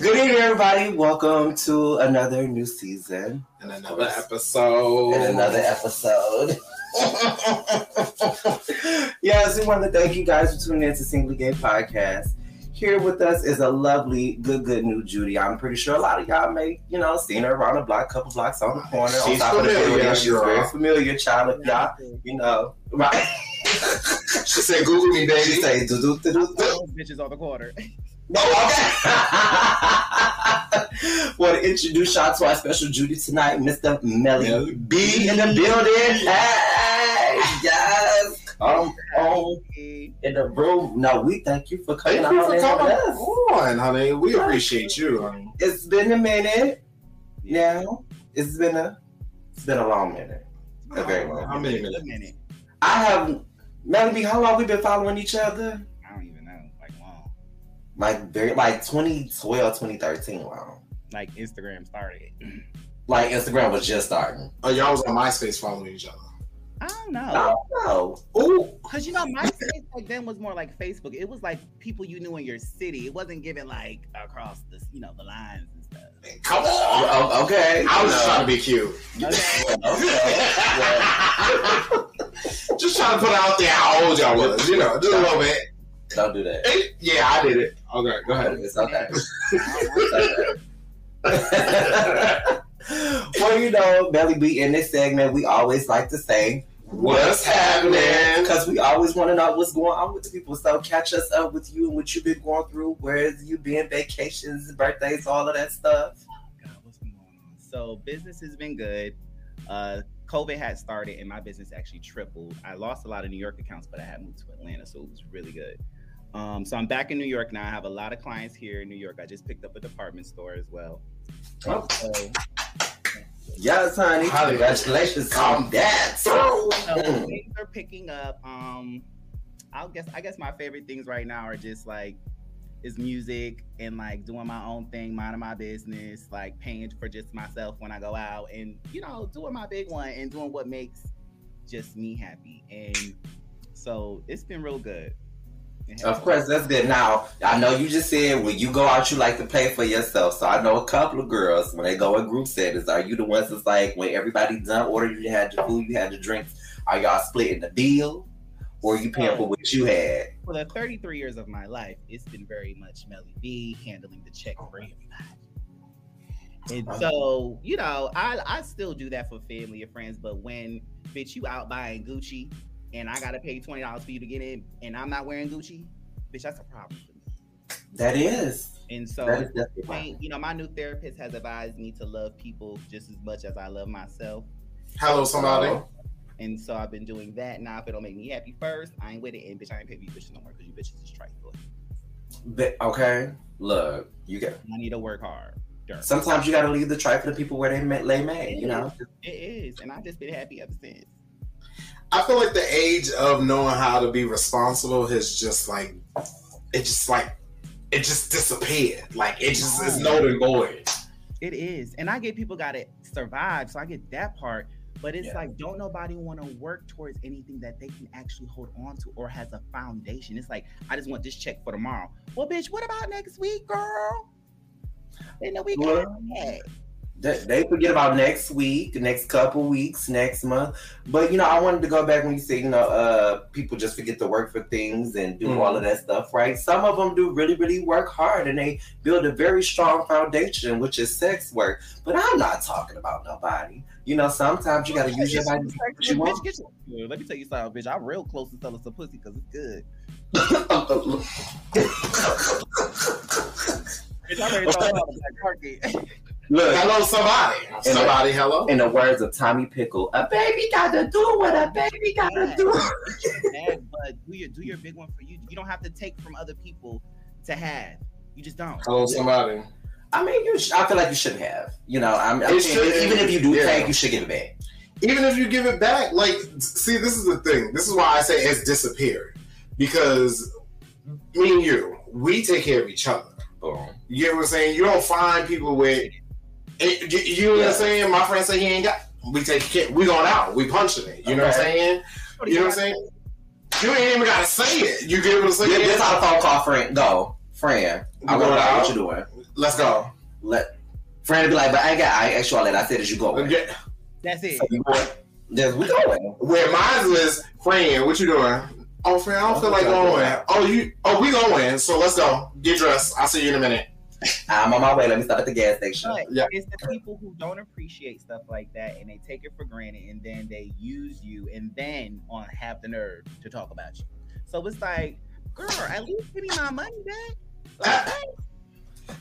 Good evening, everybody. Welcome to another new season and another episode. and another episode. yes, we want to thank you guys for tuning in to Singly Gay Podcast. Here with us is a lovely, good, good new Judy. I'm pretty sure a lot of y'all may, you know, seen her around the block, couple blocks on the corner. on She's top of the familiar, building. She's girl. very familiar, child. If y'all, you know, right? She said, "Google me, She baby." say, do do do do do. Those bitches on the corner. Oh, okay. Want to introduce y'all to our special Judy tonight, Mr. Melly Melly B in the building. Hey, yes, come on in the room. Now we thank you for coming Thank you out for coming with us. on, honey. We appreciate you. honey. It's been a minute. Now it's been a it's been a long minute. A very long. How many minutes? minute. I have Melly B. How long we been following each other? Like very like 2012, 2013 long. Like Instagram started. Like Instagram was just starting. Oh, y'all was on MySpace following each other. I don't I know. don't know. Ooh, Cause you know, MySpace back then was more like Facebook. It was like people you knew in your city. It wasn't given like across the you know the lines and stuff. come on. Oh, oh, okay. I was just trying to be cute. Okay. just trying to put out there how old y'all was. You know, just a little bit. Don't do that. Yeah, I did it. Okay, go ahead. It's okay. well, you know, Melly B, in this segment, we always like to say, What's happening? Because we always want to know what's going on with the people. So catch us up with you and what you've been going through. Where's you been? Vacations, birthdays, all of that stuff. God, what's been going on? So business has been good. Uh, COVID had started and my business actually tripled. I lost a lot of New York accounts, but I had moved to Atlanta, so it was really good. Um, so I'm back in New York now. I have a lot of clients here in New York. I just picked up a department store as well. Oh. So, Yes, honey. Honey. Congratulations on that. So things are picking up. Um, I'll guess I guess my favorite things right now are just like is music and like doing my own thing, minding my business, like paying for just myself when I go out and you know, doing my big one and doing what makes just me happy. And so it's been real good. Of course, that's good. Now, I know you just said when you go out, you like to pay for yourself. So I know a couple of girls when they go in group settings. Are you the ones that's like when everybody done order, you had the food, you had the drinks? Are y'all splitting the bill, or you paying for oh. what you had? for the 33 years of my life, it's been very much Melly B handling the check for everybody. And oh. so, you know, I, I still do that for family and friends, but when bitch you out buying Gucci and I gotta pay twenty dollars for you to get in and I'm not wearing Gucci, bitch, that's a problem for me. That is. And so That is point, you know, my new therapist has advised me to love people just as much as I love myself. Hello, somebody. And so I've been doing that. Now, if it don't make me happy first, I ain't with it. And bitch, I ain't pay for you bitches no more because you bitches is trifling. But, okay, look, you got. I need to work hard. Dirt. Sometimes you got to leave the try for the people where they ma- lay mad. You know. It is, and I've just been happy ever since. I feel like the age of knowing how to be responsible has just like it just like it just disappeared. Like it just is null and void. It is, and I get people got to survive, so I get that part. But it's Yeah. like, don't nobody want to work towards anything that they can actually hold on to or has a foundation. It's like, I just want this check for tomorrow. Well, bitch, what about next week, girl? They know we got Well. They, they forget about next week, next couple weeks, next month. But you know, I wanted to go back when you said, you know, uh, people just forget to work for things and do Mhm. all of that stuff, right? Some of them do really, really work hard and they build a very strong foundation, which is sex work. But I'm not talking about nobody. You know, sometimes you got to use your body. to get what you want. get your- Let me tell you something, bitch. I'm real close to selling some pussy because it's good. Bitch, I'm ready to throw it on the black market. Look, Hello, somebody. In Somebody, hello. in the words of Tommy Pickle, a baby got to do what a baby got to do. bad, but do your do your big one for you. You don't have to take from other people to have. You just don't. Hello, somebody. I mean, you. Sh- I feel like you shouldn't have. You know, I'm, I'm should- even if you do yeah. take, you should give it back. Even if you give it back, like, see, this is the thing. This is why I say it's disappeared because me and you, we take care of each other. Boom. You get what I'm saying? You don't find people with, it, you, you know what I'm saying? My friend say he ain't got. We take care. We going out. We punching it. You know what I'm Okay. saying? You know what I'm saying? You ain't even gotta say it. You get what I'm saying? Yeah, this how the phone call friend go. Friend, I You want to going know out? what you doing. Let's go. Let friend be like, but I got I actually let I said as you go. Okay. That's it. So you going? Yes, we going. Where mine is, friend, what you doing? Oh, friend, I don't feel like going. Oh, you? Oh, we going. So let's go. Get dressed. I'll see you in a minute. I'm on my way. Let me stop at the gas station. But Yeah. it's the people who don't appreciate stuff like that and they take it for granted and then they use you and then on have the nerve to talk about you. So it's like, girl, at least give me my money back. Okay?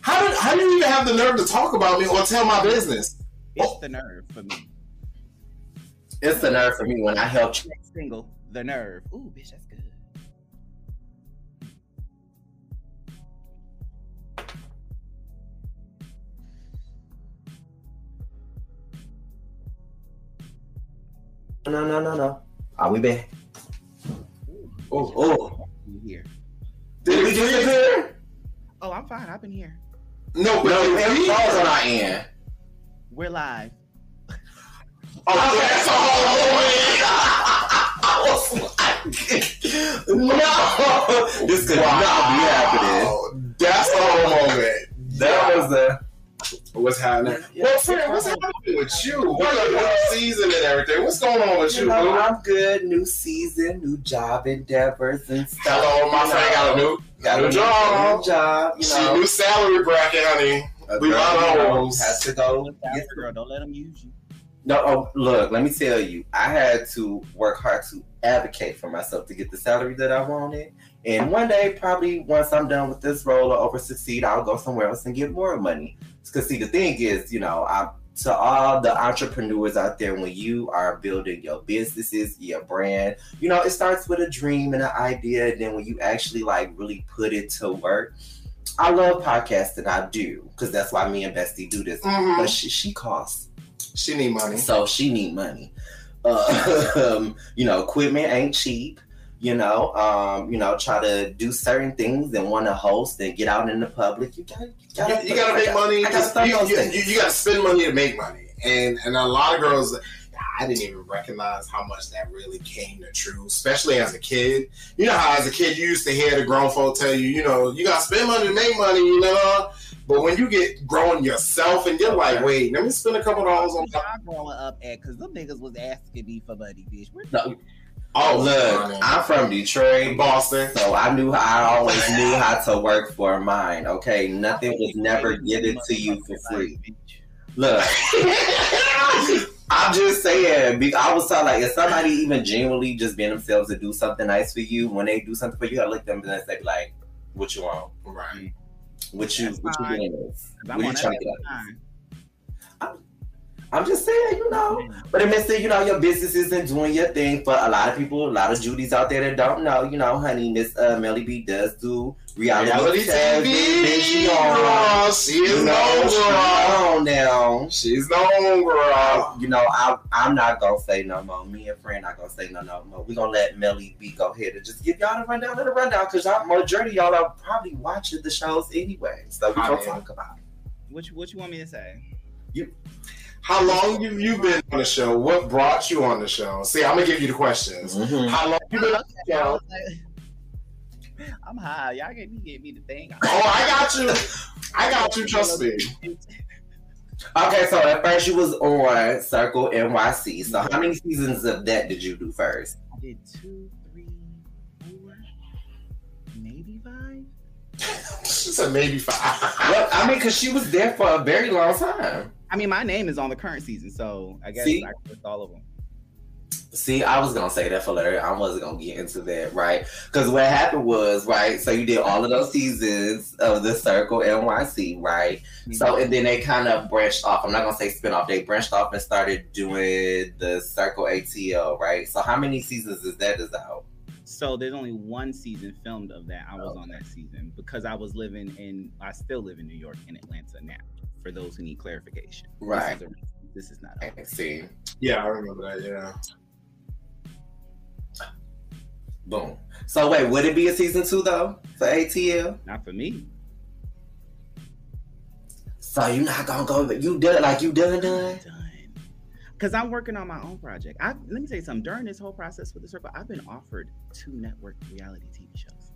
How did how do you even have the nerve to talk about me or tell my business? It's the nerve for me. It's the nerve for me when I helped you. Next single, the nerve. Ooh, bitch, that's No, no, no, no. Are we back? Ooh, Oh, oh. you here? Did we just disappear? Oh, I'm fine. I've been here. No, but No, did we have we- pause on our end. We're live. Oh, that's I was like, no, this could not be happening. That's the whole moment. That was a. What's happening? Yeah. Well, friend, what's happening with you? We're a new season and everything. What's going on with You you, know, boo? I'm good. New season, new job endeavors and stuff. Hello, my you friend got a know. new, Got new a job. New job. You She know, new salary bracket, honey. A we girl, love you. Has to go. get Girl, don't let them use you. No, oh, look, let me tell you, I had to work hard to advocate for myself to get the salary that I wanted. And one day, probably once I'm done with this role or over succeed, I'll go somewhere else and get more money. Because, see, the thing is, you know, I, to all the entrepreneurs out there, when you are building your businesses, your brand, you know, it starts with a dream and an idea. And then when you actually like really put it to work, I love podcasting. I do. Because that's why me and Bestie do this. Mhm. But she, she costs. She need money. So she need money. Uh, you know, equipment ain't cheap. You know, um, you know, try to do certain things and want to host and get out in the public. You gotta, you You, gotta, you gotta make money. I gotta You, you, you, you gotta spend money to make money. And and a lot of girls, I didn't even recognize how much that really came to true, especially as a kid. You know how as a kid you used to hear the grown folk tell you, you know, you gotta spend money to make money, you know. But when you get grown yourself and you're like, wait, let me spend a couple dollars on Y'all growing up at because them niggas was asking me for money, bitch. Where No, Oh, look, honey. I'm from Detroit, Boston. so I knew I always knew how to work for mine. Okay, nothing was never given to you for free. Look, I'm just saying. be- I was telling like if somebody even genuinely just being themselves to do something nice for you, when they do something for you, I gotta look them and say like, "What you want? Right. What you That's what you fine. doing What you trying to get I'm just saying, you know. But it means that you know your business isn't doing your thing. For a lot of people, a lot of Judies out there that don't know, you know, honey, Miss uh, Melly B does do reality, Reality TV. TV. She on, girl. She is you know, known, girl. on now. She's known, girl. You know, I, I'm not gonna say no more. Me and friend not gonna say no no more. We're gonna let Melly B go ahead and just give y'all the rundown, little rundown, because y'all majority of y'all are probably watching the shows anyway. So we gonna talk about it. What you, what you want me to say? How long have you been on the show? What brought you on the show? See, I'm gonna give you the questions. Mhm. How long you been on the show? I'm high. Y'all get me get me the thing. Oh, I got you. I got you. Trust me. Okay, so at first you was on Circle NYC. So how many seasons of that did you do first? I did two, three, four, maybe five. She said maybe five. Well, I mean, because she was there for a very long time. I mean, my name is on the current season, so I guess See? I can list all of them. See, I was gonna say that for later. I wasn't gonna get into that, right? Because what happened was, right. So you did all of those seasons of the Circle NYC, right? Mm-hmm. So and then they kind of branched off. I'm not gonna say spin off. They branched off and started doing the Circle ATL, right? So how many seasons is that is out? So there's only one season filmed of that. I was on that season because I was living in. I still live in New York in Atlanta now. For those who need clarification, Right. This is, a, this is not. I see. Yeah, I remember that. Yeah. Boom. So wait, would it be a season two though for ATL? Not for me. So you not gonna go? You done like you done done? Done. Because I'm working on my own project. I let me tell you something. During this whole process with the circle, I've been offered two network reality TV shows.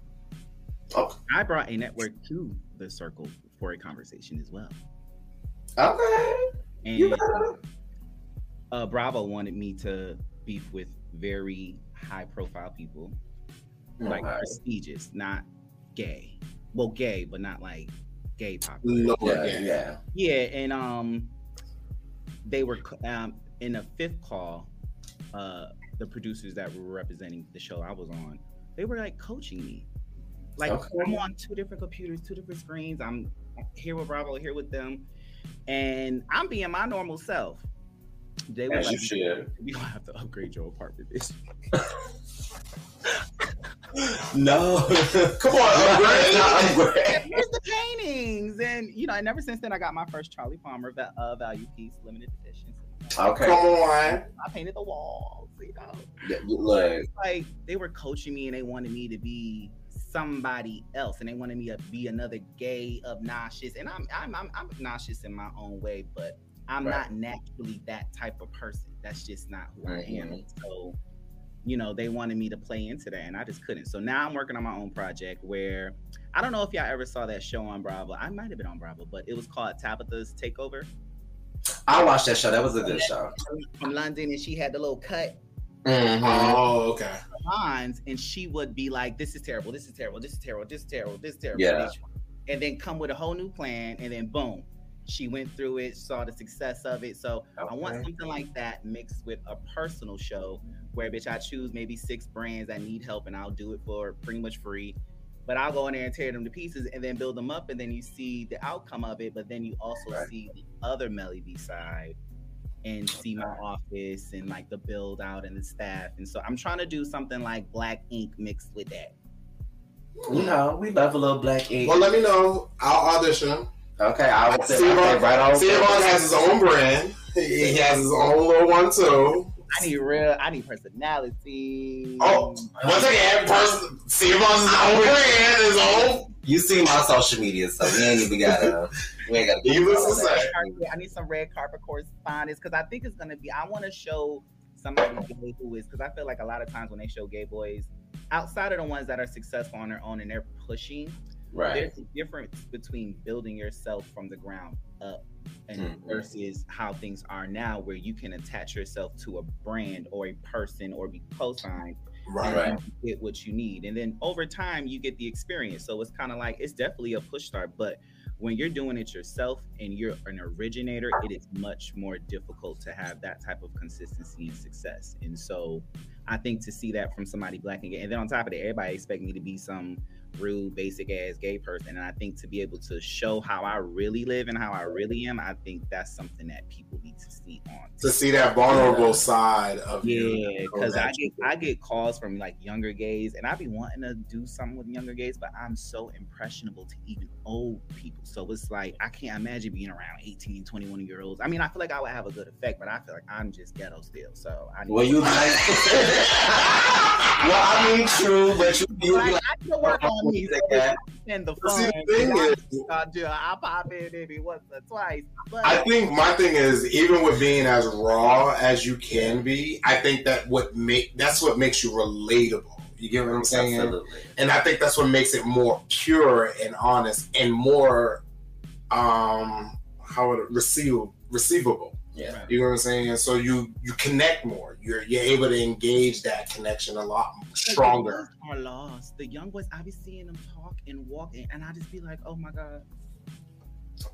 Oh. I brought a network to the circle for a conversation as well. Okay. And You better. uh, Bravo wanted me to beef with very high profile people, like Okay. prestigious, not gay. Well, gay, but not like gay popular. No, Yeah, yeah. yeah. Yeah, and um, they were um in a fifth call. Uh, the producers that were representing the show I was on, they were like coaching me. Like Okay. I'm on two different computers, two different screens. I'm here with Bravo, here with them, and I'm being my normal self. They were As you should. "We gonna have to upgrade your apartment, bitch." No. Come on, upgrade. upgrade. Here's the paintings, and you know, and ever since then, I got my first Charly Palmer va- uh, value piece, limited edition. Okay. Come on. I painted the walls, you know. Yeah, Look, like they were coaching me and they wanted me to be somebody else and they wanted me to be another gay obnoxious and i'm i'm i'm, I'm obnoxious in my own way but i'm Right. not naturally that type of person that's just not who i am Mhm. so you know they wanted me to play into that and i just couldn't so now i'm working on my own project where i don't know if y'all ever saw that show on bravo i might have been on bravo but it was called Tabatha's Takeover I watched that show. That was a good show. from london and she had the little cut Mm-hmm. Oh, okay. lines and she would be like, This is terrible, this is terrible, this is terrible, this is terrible, this is terrible. Yeah. And then come with a whole new plan, and then boom, she went through it, saw the success of it. So I want something like that mixed with a personal show where bitch I choose maybe six brands that need help and I'll do it for pretty much free. But I'll go in there and tear them to pieces and then build them up, and then you see the outcome of it. But then you also Right. see the other Melly B side and see my office and like the build out and the staff. And so I'm trying to do something like Black Ink mixed with that. You know, we love a little black ink. Well, let me know. I'll audition. Okay, I will See say Yvonne- right on. See, Yvonne has his own brand. He has his own little one too. I need real, I need personality. Oh, once again, person. See, Yvonne's his own brand, his own. You see my social media, so we ain't even gotta. We ain't gotta. Needless to all say. carpet- I need some red carpet correspondence because I think it's gonna be. I want to show somebody gay who is because I feel like a lot of times when they show gay boys, outside of the ones that are successful on their own and they're pushing, Right. there's a difference between building yourself from the ground up and Mhm. versus how things are now, where you can attach yourself to a brand or a person or be co-signed Right. and Right. you get what you need. And then over time, you get the experience. So it's kind of like it's definitely a push start, but when you're doing it yourself and you're an originator, it is much more difficult to have that type of consistency and success. And so I think to see that from somebody black and gay, and then on top of it, everybody expect me to be some rude, basic ass gay person. And I think to be able to show how I really live and how I really am, I think that's something that people need to see on To see that vulnerable side of you. yeah, because I get I get calls from like younger gays, and I be wanting to do something with younger gays, but I'm so impressionable to even old people. So it's like I can't imagine being around 18, 21 year olds. I mean, I feel like I would have a good effect, but I feel like I'm just ghetto still. So I need Well, you like. well, I mean, true, but you you like, like. I to work on me. So Yeah. and the But see, fun. the thing I, is- I do. I pop in maybe once or twice, but I think my thing is even with being as raw as you can be, I think that what make that's what makes you relatable. You get what I'm saying? Absolutely. And I think that's what makes it more pure and honest and more um how would it receive receivable. Yeah. You know what I'm saying? And so you you connect more. You're you're able to engage that connection a lot stronger. The young boys are lost. The young boys, I be seeing them talk and walk, and, and I just be like, oh my god,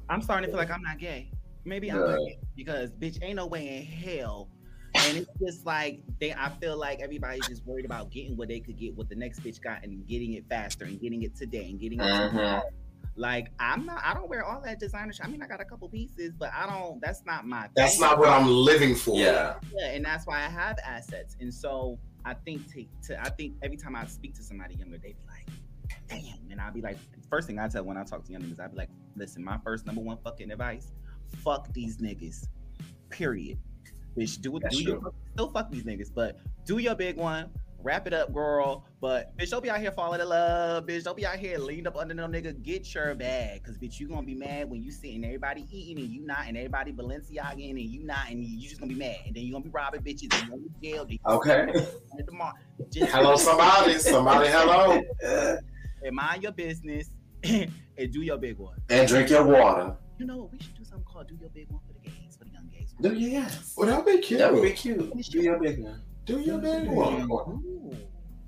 I'm starting to feel like I'm not gay. Maybe I'm not gay because bitch, ain't no way in hell. And it's just like they, I feel like everybody's just worried about getting what they could get, what the next bitch got, and getting it faster, and getting it today, and getting it. Mhm. Tomorrow. Like I'm not, I don't wear all that designer. Shit. I mean, I got a couple pieces, but I don't. That's not my. That's thing. not what I'm living for. Yeah. Yeah, and that's why I have assets. And so I think to, to I think every time I speak to somebody younger, they be like, damn. And I'll be like, first thing I tell when I talk to young niggas, I'll be like, listen, my first number one fucking advice, fuck these niggas. Period. Bitch, do it. That's Do your, still fuck these niggas, but do your big one. Wrap it up, girl. But bitch, don't be out here falling in love. Bitch, don't be out here leaned up under no nigga. Get your bag. Cause bitch, you gonna be mad when you sitting everybody eating and you not and everybody Balenciaga and you not and you just gonna be mad. And then you gonna be robbing bitches and you gonna be jailed. and you Okay. at the mall. Just Hello, somebody. Somebody, hello. and mind your business and do your big one. And drink your water. You know what? We should do something called "Do Your Big One" for the gays, for the young gays. Do your yes. Well, that'd be cute. That would be cute. Do your big one. Do your big one. Ooh.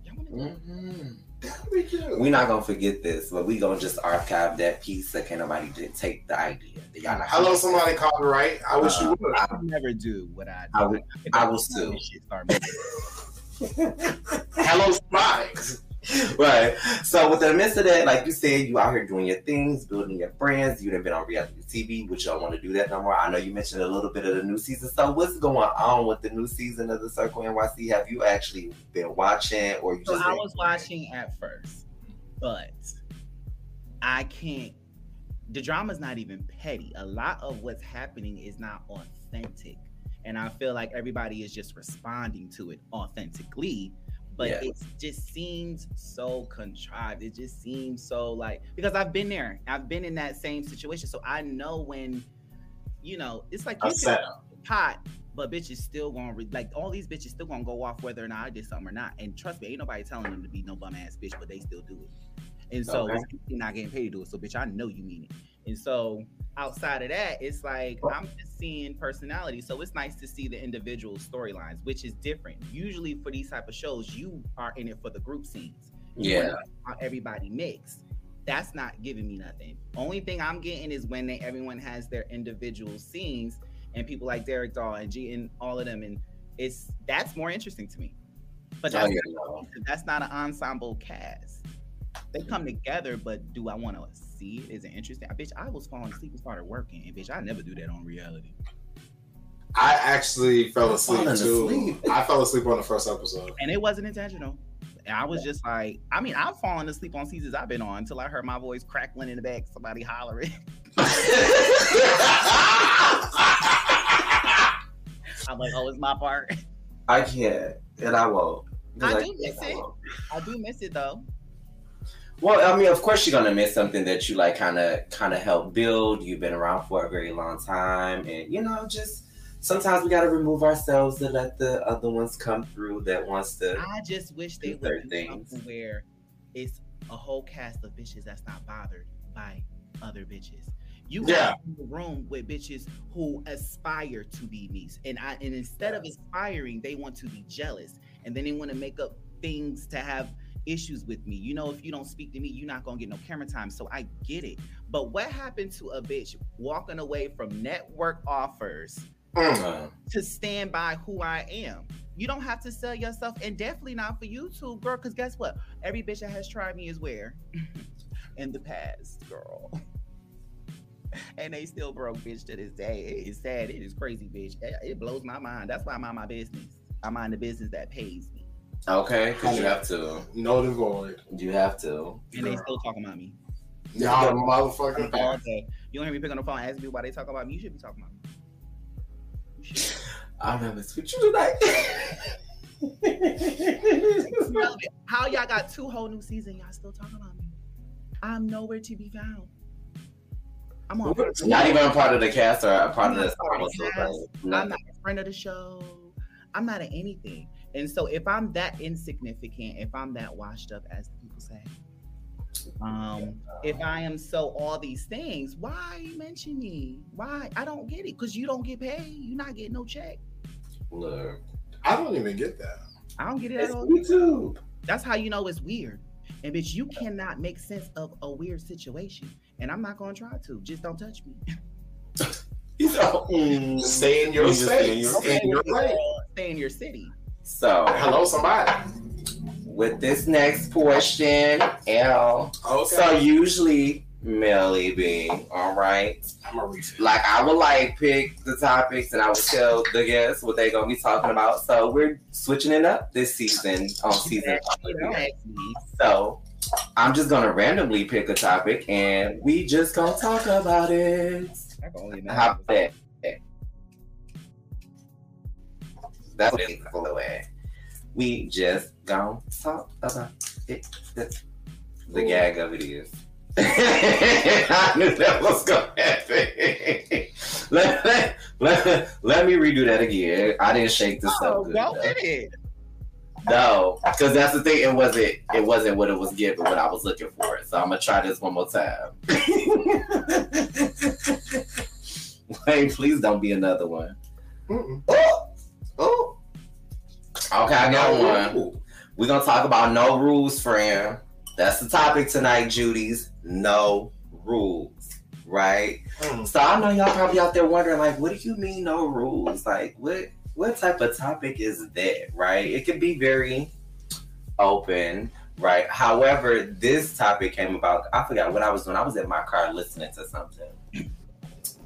Y'all wanna do Mhm. That'd be cute. we not gonna forget this, but we gonna just archive that piece so can nobody did take the idea. Y'all not- Hello, somebody copyright. I wish you would. I would never do what I do. I would- If I will this sue. shit start moving. Hello, somebody. right. So with the midst of that, like you said, you out here doing your things, building your brands. You done been on reality TV, which you don't want to do that no more. I know you mentioned a little bit of the new season. So what's going on with the new season of the Circle NYC? Have you actually been watching, or you So just? I was watching at first, but I can't. The drama's not even petty. A lot of what's happening is not authentic, and I feel like everybody is just responding to it authentically. But Yeah. it just seems so contrived. It just seems so like because I've been there. I've been in that same situation, so I know when, you know, it's like you can pot, but bitches still gonna re- like all these bitches still gonna go off whether or not I did something or not. And trust me, ain't nobody telling them to be no bum ass bitch, but they still do it. And so Okay. you're not getting paid to do it. So bitch, I know you mean it. And so outside of that, it's like I'm just seeing personality. So it's nice to see the individual storylines, which is different. Usually for these type of shows, you are in it for the group scenes. Yeah. How everybody mixed. That's not giving me nothing. Only thing I'm getting is when they everyone has their individual scenes and people like Derek Dahl and G and all of them, and it's that's more interesting to me. But Oh, yeah, no. that's not an ensemble cast. They come mm-hmm. together, but do I want to see it? Is it interesting? I bitch, I was falling asleep and started working, and bitch, I never do that on reality. I actually fell asleep too. asleep. I fell asleep on the first episode. And it wasn't intentional. And I was just like, I mean, I'm falling asleep on seasons I've been on until I heard my voice crackling in the back, somebody hollering. I'm like, oh, it's my part. I can't, and I won't. I Like, do miss I it. won't. I do miss it though. Well, I mean, of course, you're gonna miss something that you like, kind of, kind of help build. You've been around for a very long time, and you know, just sometimes we got to remove ourselves to let the other ones come through that wants to. I just wish they would do where it's a whole cast of bitches that's not bothered by other bitches. You Yeah. in the room with bitches who aspire to be niece, and I and instead of aspiring, they want to be jealous, and then they want to make up things to have issues with me. You know, if you don't speak to me, you're not gonna get no camera time. So I get it. But what happened to a bitch walking away from network offers? Mm. Uh, to stand by who I am. You don't have to sell yourself, and definitely not for YouTube, girl. Because guess what? Every bitch that has tried me is where in the past, girl. and they still broke, bitch, to this day. It is sad. It is crazy, bitch. It, it blows my mind. That's why I mind my business. I mind the business that pays me, okay, because you have to. No and void. You have to. and they still talking about me Y'all motherfucking all bad. You don't hear me picking up the phone asking me why they talk about me. You should be talking about me. I'm gonna miss with you tonight. How y'all got two whole new seasons? Y'all still talking about me? I'm nowhere to be found. I'm on. Not even a part of the cast or a part of I'm the not part of the cast. I'm not a friend of the show. I'm not at anything. And so if I'm that insignificant, if I'm that washed up, as people say, um, if I am so all these things, why you mention me? Why? I don't get it. Because you don't get paid. You're not getting no check. Look, I don't even get that. I don't get it it's at all. YouTube. That's how you know it's weird. And bitch, you cannot make sense of a weird situation. And I'm not gonna try to. Just don't touch me. He's all, mm. Stay in your You stay in space. your- Stay in your. Stay in your city. So Hello, somebody. with this next portion, L. Okay. So usually Melly B, all right. I'm a refill. Like I would like pick the topics and I would tell the guests what they're gonna be talking about. So we're switching it up this season on season. You don't ask me. So I'm just gonna randomly pick a topic and we just gonna talk about it. I can only How about that? That's for way. We just gonna talk about it. The, the gag of it is. I knew that was gonna happen. let, let, let, let me redo that again. I didn't shake this Oh, up good. go enough. with it. No, because that's the thing. It wasn't. It wasn't what it was given. What I was looking for. So I'm gonna try this one more time. Wait, please don't be another one. Mm-mm. Oh, oh. Okay, I got one. We're gonna talk about no rules, friend. That's the topic tonight, Judy's. No rules, right? Mm. So I know y'all probably out there wondering, like, what do you mean no rules? Like, what what type of topic is that, right? It can be very open, right? However, this topic came about. I forgot what I was doing. I was in my car listening to something,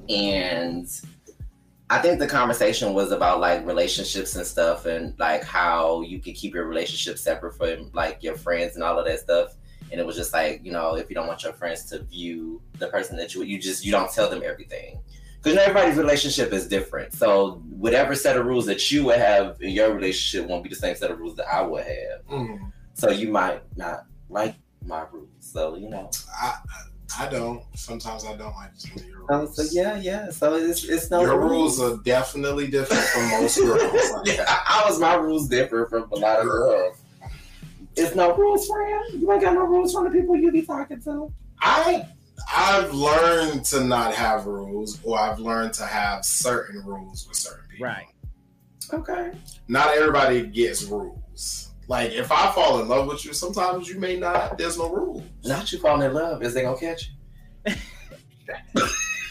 and I think the conversation was about like relationships and stuff, and like how you can keep your relationship separate from like your friends and all of that stuff. And it was just like, you know, if you don't want your friends to view the person that you you just you don't tell them everything because everybody's relationship is different. So whatever set of rules that you would have in your relationship won't be the same set of rules that I would have. Mm. So you might not like my rules. So you know. I, I don't. Sometimes I don't like some of your Oh, rules. so yeah, yeah. So it's it's no your rules are definitely different from most girls. Like, yeah, how is my rules different from a lot of girls? It's no rules, friend. You ain't got no rules from the people you be talking to. I I've learned to not have rules, or I've learned to have certain rules with certain people. Right. Okay. Not everybody gets rules. Like if I fall in love with you, sometimes you may not. There's no rules. Not you falling in love. Is they gonna catch you?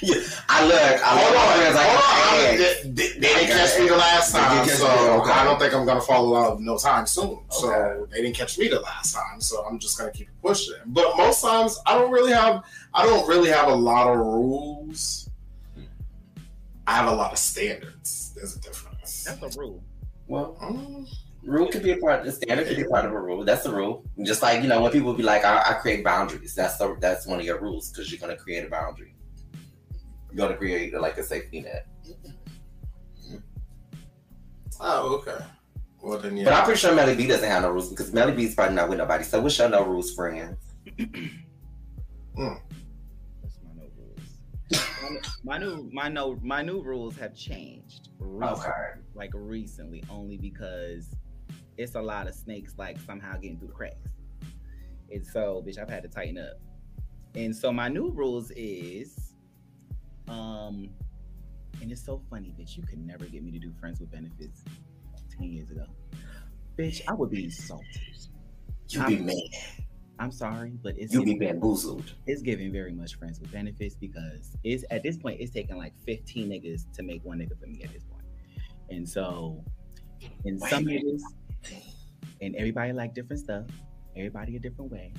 yeah, I look. I Hold love on, my friends like hold on. hey, They, they- they didn't catch me the last time, so okay. I don't think I'm gonna fall in love no time soon. So they didn't catch me the last time, so I'm just gonna keep pushing. But most times, I don't really have. I don't really have a lot of rules. I have a lot of standards. There's a difference. That's a rule. Well, Mm. Rule could be a part. of The standard could be part of a rule. That's the rule. Just like you know, when people be like, "I, I create boundaries," that's the, that's one of your rules because you're gonna create a boundary. You're gonna create like a safety net. Mm-hmm. Oh, okay. Well then, But I'm pretty sure Melly B doesn't have no rules because Melly B's probably not with nobody. So what's your no rules, friend? Mm. That's my no rules. my new my no my new rules have changed. recently, Okay. Like recently, only because it's a lot of snakes like somehow getting through the cracks. And so, bitch, I've had to tighten up. And so my new rules is um and it's so funny, bitch. You could never get me to do friends with benefits 10 years ago. Bitch, I would be insulted. You be mad. I'm sorry, but it's You be bamboozled. it's giving very much friends with benefits because it's at this point it's taking like 15 niggas to make one nigga for me at this point. And so in Wait, some wait. niggas and everybody like different stuff, everybody a different way.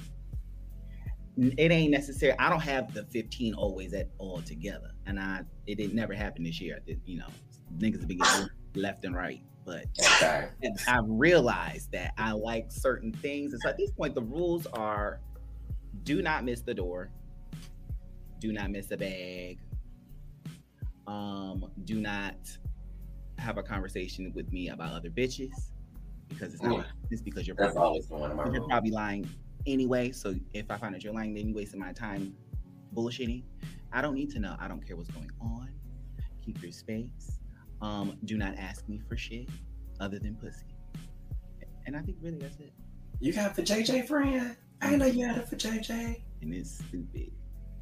It ain't necessary. I don't have the 15 always at all together. And I it didn't never happen this year. It, you know, niggas have been getting left and right. But. I've realized that I like certain things. And so at this point, the rules are do not miss the door, do not miss a bag, um, do not have a conversation with me about other bitches because it's not it's because you're That's probably, always one you're probably lying anyway. So if I find that you're lying, then you're wasting my time bullshitting. I don't need to know. I don't care what's going on. Keep your space. Um, do not ask me for shit other than pussy. And I think really that's it. You got for JJ, friend? I know you had it for JJ. And it's stupid.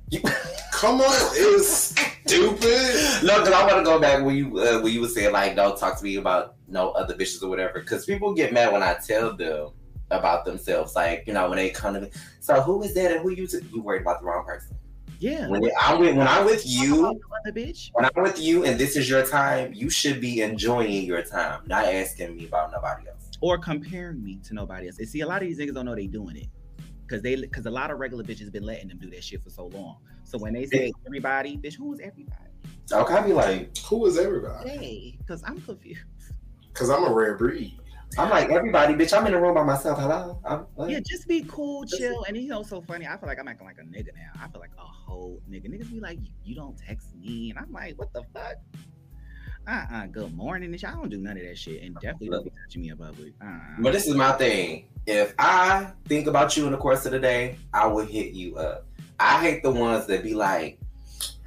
You- Come on, it's stupid. no, because I want to go back when you uh, when you were saying like, don't talk to me about no other bitches or whatever. Because people get mad when I tell them about themselves. Like, you know, when they come to me, so who is that and who you? T-? You worried about the wrong person. Yeah. When I'm with when I'm with you, other bitch. when I'm with you, and this is your time, you should be enjoying your time, not asking me about nobody else. Or comparing me to nobody else. And see, a lot of these niggas don't know they doing it. Cause they cause a lot of regular bitches been letting them do that shit for so long. So when they say everybody, bitch, who is everybody? Okay, I be like, Who is everybody? Hey, cause I'm confused. Because I'm a rare breed. I'm like everybody, bitch. I'm in the room by myself. Hello. I'm, like, Yeah, just be cool, chill. And you know, so funny. I feel like I'm acting like a nigga now. I feel like a whole nigga. Niggas be like, you don't text me, and I'm like, what the fuck? Uh uh good morning. I don't do none of that shit, and definitely don't be touching me in public. Uh, But this is my thing. If I think about you in the course of the day, I will hit you up. I hate the ones that be like,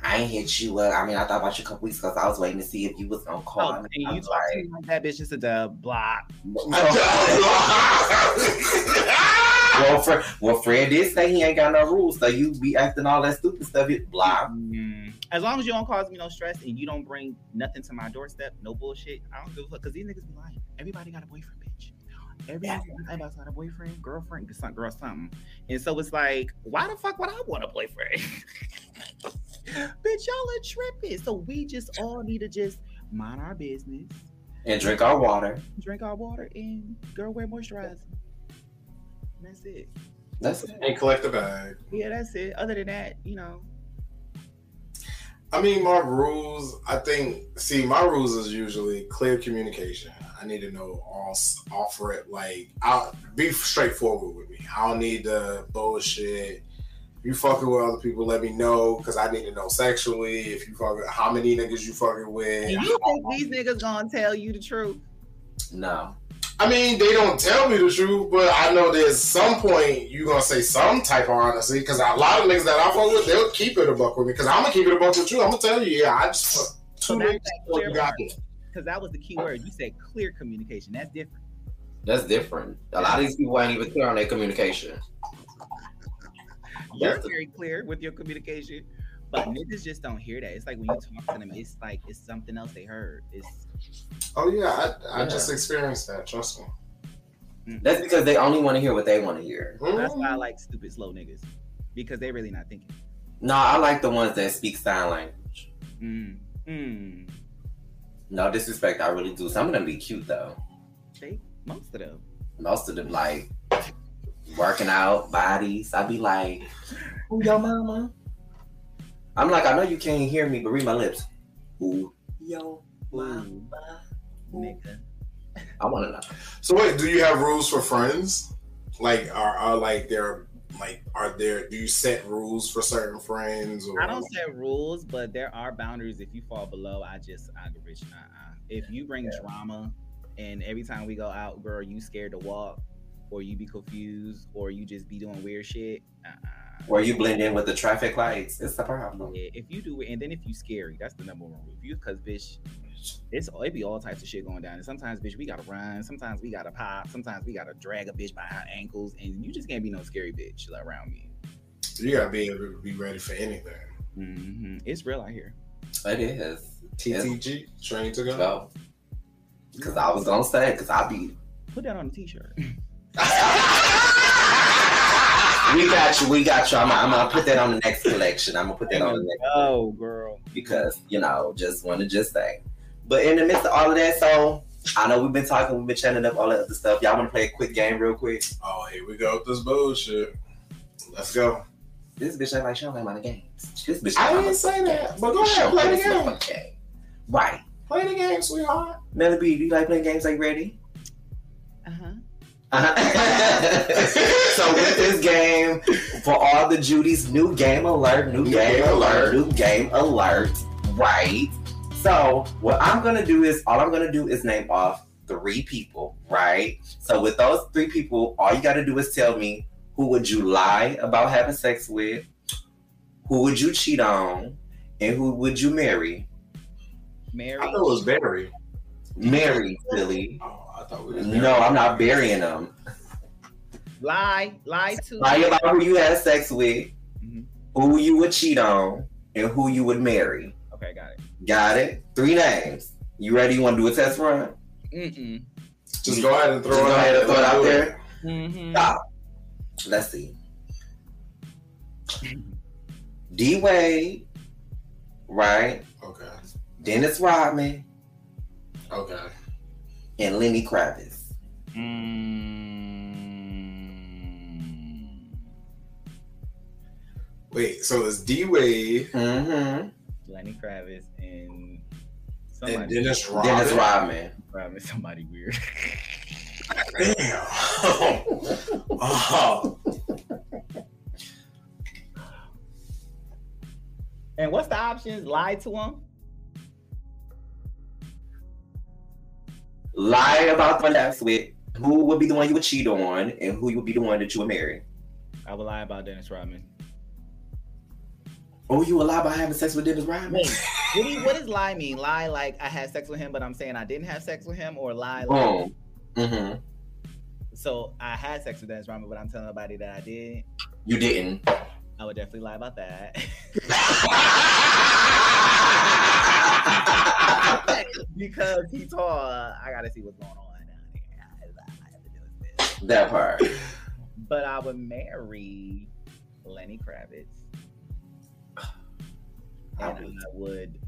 I ain't hit you up. I mean, I thought about you a couple weeks because I was waiting to see if you was gonna call Oh, me. you talk to me like that bitch is a dub block. well, Fred, well, Fred did say he ain't got no rules, so you be acting all that stupid stuff. It blah. Mm. As long as you don't cause me no stress and you don't bring nothing to my doorstep, no bullshit. I don't give a fuck because these niggas be lying. Everybody got a boyfriend, bitch. Everybody, everybody's got a boyfriend, girlfriend, some girl, something. And so it's like, why the fuck would I want a boyfriend? bitch, y'all are tripping. So we just all need to just mind our business, And drink our water. drink our water, and girl wear moisturizer. And that's it. That's it. and collect the bag. Yeah, that's it. Other than that, you know, I mean, my rules. I think. See, my rules is usually clear communication. I need to know all offer it like I'll be straightforward with me. I don't need the bullshit. If you fucking with other people, let me know because I need to know sexually. If you fucking how many niggas you fucking with. and you think these niggas gonna tell you the truth? No. I mean, they don't tell me the truth, but I know there's some point you're gonna say some type of honesty because a lot of niggas that I fuck with, they'll keep it a buck with me because I'm gonna keep it a buck with you. I'm gonna tell you, yeah, I just fuck two So niggas. that you got part. there. Because that was the key word. You said clear communication. That's different. That's different. A lot of these people ain't even clear on their communication. You're That's the- very clear with your communication, but niggas just don't hear that. It's like when you talk to them, it's like it's something else they heard. It's Oh yeah, I, I Yeah. just experienced that. Trust me. That's because they only want to hear what they want to hear. that's why I like stupid slow niggas because they really not thinking. No, I like the ones that speak sign language. Mm. Mm. No disrespect, I really do. Some of them be cute though. They most of them. Most of them like working out bodies. I be like, "Who your mama?" I'm like, I know you can't hear me, but read my lips. Who yo mama? Ooh, nigga. I want to know. So wait, do you have rules for friends? Like, are, are like there like are there? Do you set rules for certain friends? Or I don't set rules, but there are boundaries. If you fall below, I just I go rich. Uh-uh. If you bring drama, and every time we go out, girl, you scared to walk, or you be confused, or you just be doing weird shit. Uh-uh. Or you blend in with the traffic lights. It's the problem. Yeah, if you do it, and then if you scary, that's the number one rule. If you, cause bitch, it's it be all types of shit going down. And sometimes, bitch, we gotta run. Sometimes we gotta pop. Sometimes we gotta drag a bitch by her ankles, and you just can't be no scary bitch around me. You gotta be able to be ready for anything. hmm It's real out here. It is. TTG, train to go. Go. Because I was gonna say, because I be. Put that on a t-shirt. we got you. We got you. I'm, I'm gonna put that on the next collection. I'm gonna put that on the next Oh, girl. because you know, just want to just say. But in the midst of all of that, so I know we've been talking, we've been chatting up all that other stuff. Y'all want to play a quick game, real quick? Oh, here we go with this bullshit. Let's go. This bitch act like she don't play my games. This bitch. I didn't say that, but go ahead, don't play the game. motherfucking game. Right. Play the game, sweetheart. Melody B, do you like playing games? Are you ready? Uh-huh. Uh-huh. so with this game, for all the Judy's new game alert, new New game game alert, alert. new game alert, right? So what I'm gonna do is all I'm gonna do is name off three people, right? So with those three people, all you gotta do is tell me who would you lie about having sex with, who would you cheat on, and who would you marry? Mary. I thought it was Barry. Mary, silly. Oh, I thought we was No, I'm not burying them. Lie. Lie to Lie about who you had sex with, Mhm. who you would cheat on, and who you would marry. Okay, got it. Got it? Three names. You ready? You want to do a test run? Mm-mm. Just go ahead and throw Just it go out ahead and throw it out Do there. Mm-hmm. Stop. Let's see. D Wade, right? Okay. Dennis Rodman, Okay. and Lenny Kravitz. Mm. Wait, so it's D Wade Mm-hmm. Lenny Kravitz and and. Dennis Rodman. Dennis Rodman. Rodman, somebody weird. Damn. oh. and what's the options? Lie to him. Lie about the one that's with. Who would be the one you would cheat on, and who you would be the one that you would marry? I would lie about Dennis Rodman. Oh, you a lie about having sex with Dennis Rodman? Wait, what, do you- what does lie mean? Lie like I had sex with him, but I'm saying I didn't have sex with him, or lie like Oh. Mm-hmm. so I had sex with Dennis Rodman, but I'm telling nobody that I did. You didn't. I would definitely lie about that because he tall. I gotta see what's going on down here. I, I have to do this. that part. But I would marry Lenny Kravitz, I and would. I would.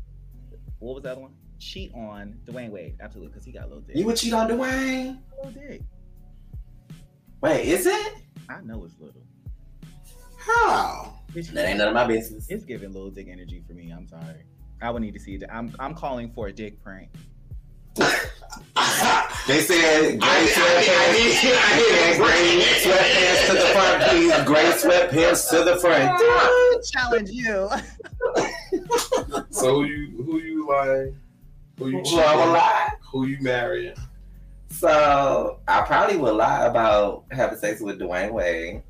What was the other one? Cheat on Dwyane Wade, absolutely, because he got a little dick. You would cheat on Dwyane? little dick. Wait, is it? I know it's little. How? Bitch, That ain't none of my business. It's giving little dick energy for me. I'm sorry. I would need to see it. I'm I'm calling for a dick prank. They said gray sweatpants. I- They said gray sweatpants to the front, please. Gray sweatpants to the front. Challenge you. So who you who you like? Who you Who I would cheating? lie? Who you marrying? So I probably would lie about having sex with Dwyane Wade.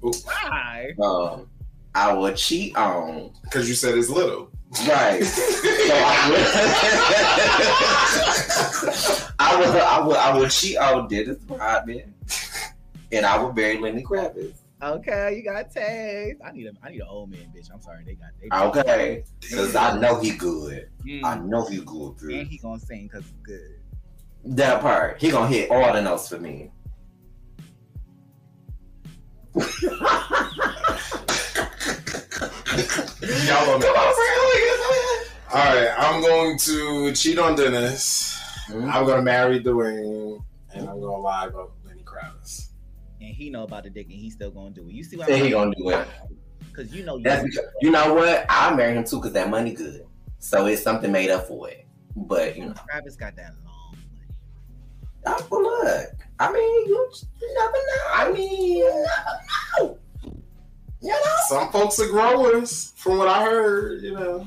Why? Um, I would cheat on. Because you said it's little. Right. So I would, I would, I would, I would cheat on Dennis Rodman, and I would marry Lenny Kravitz. Okay, you got taste. I need a I need an old man, bitch. I'm sorry, they got they Okay, because I know he good. Mm. I know he good. and he gonna sing because it's good. That part, he gonna hit all the notes for me. Y'all on that. All right, I'm going to cheat on Dennis. Mhm. I'm gonna marry Dwyane, and I'm gonna lie about Lenny Kravitz. And he know about the dick, and he's still gonna do it. You see what Yeah, he gonna do it. Because you know you. That's because, you know what? I'll marry him too because that money good. So it's something made up for it. But you know, Travis got that long money. I, well, look. I mean, you, you never know. I mean, you never know. You know. Some folks are growers, from what I heard. You know.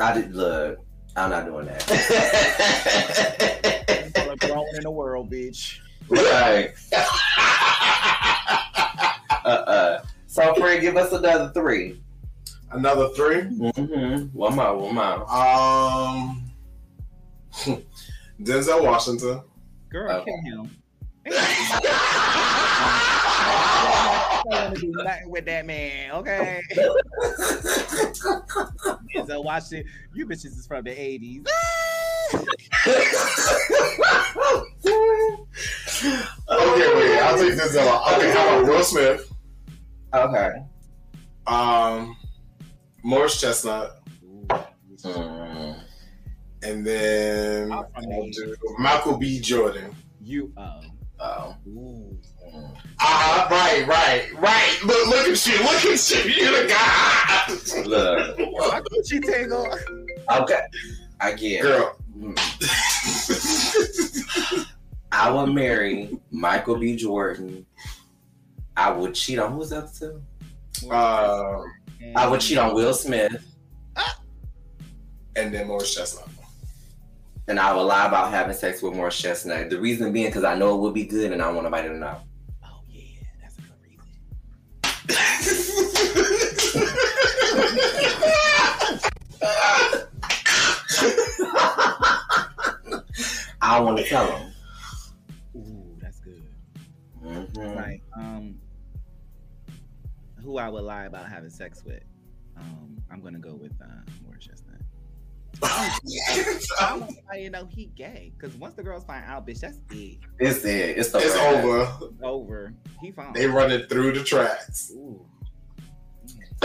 I did look. I'm not doing that. People are growing in the world, bitch. right. uh, uh. So, Fred, give us another three. Another three. Mm-hmm. One more. One more. Um, Denzel Washington. Girl, Okay. kill him. I don't want to do nothing with that man, okay? So watch it. You bitches is from the 80s. Okay, wait. I'll take Denzel. Okay, how about Will Smith? Okay. Um, Morris Chestnut, Mm. and then I'm from the I'll do Michael B. Jordan. You, um, Oh. Mm. Uh-huh, right, right, right. Look, look at you, look at you. You're the guy. Look. My Gucci tangle. Okay. I get it. Girl. Mm. I would marry Michael B. Jordan. I would cheat on who's up to? Uh, I would cheat on Will Smith, and then Morris Chestnut. and I would lie about having sex with Morris Chestnut. The reason being because I know it would be good, and I want nobody to know. Oh, yeah, that's a good reason. I want to tell him. Who I would lie about having sex with. Um, I'm gonna go with uh, Morris Chestnut. I want somebody to know he gay. Cause once the girls find out, bitch, that's it. It's it. It's the It's wrap. over. Over. He found. They run it through the tracks. Ooh.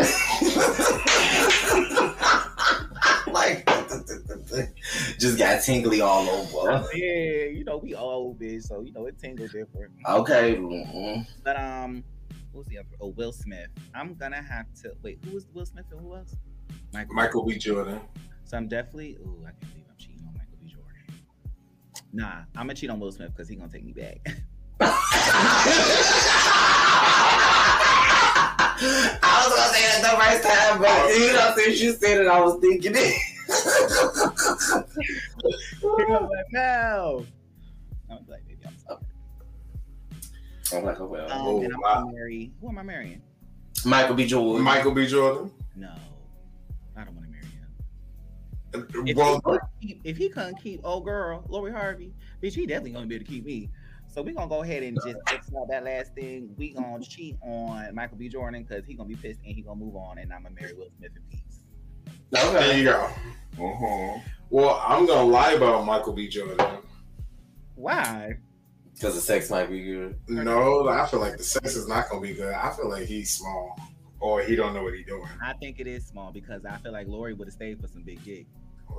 like, just got tingly all over. Yeah, you know we old bitch, so you know it tingle different. Okay. mhm. But um, who's the other? Oh, Will Smith. I'm gonna have to wait. Who was Will Smith and who else? Michael. Michael B. Jordan. So I'm definitely. Oh, I can't believe I'm cheating on Michael B. Jordan. Nah, I'm gonna cheat on Will Smith because he gonna take me back. I was gonna say that the first time, but you know, since you said it, I was thinking it. He was like, no. I'm like, baby, I'm sorry. I'm like, oh well. Um, Oh, and I'm wow. gonna marry. Who am I marrying? Michael B. Jordan. Michael B. Jordan. No. I don't want to marry him. If, well, he couldn't keep, if he couldn't keep old girl Lori Harvey, bitch, he definitely gonna be able to keep me. So we're gonna go ahead and just X out that last thing. We gonna cheat on Michael B. Jordan because he gonna be pissed and he gonna move on, and I'm gonna marry Will Smith in peace. there you go. Mm-hmm. Well, I'm gonna lie about Michael B. Jordan. Why? Because the sex might be good. No, I feel like the sex is not gonna be good. I feel like he's small, or he don't know what he's doing. I think it is small because I feel like Lori would have stayed for some big dick.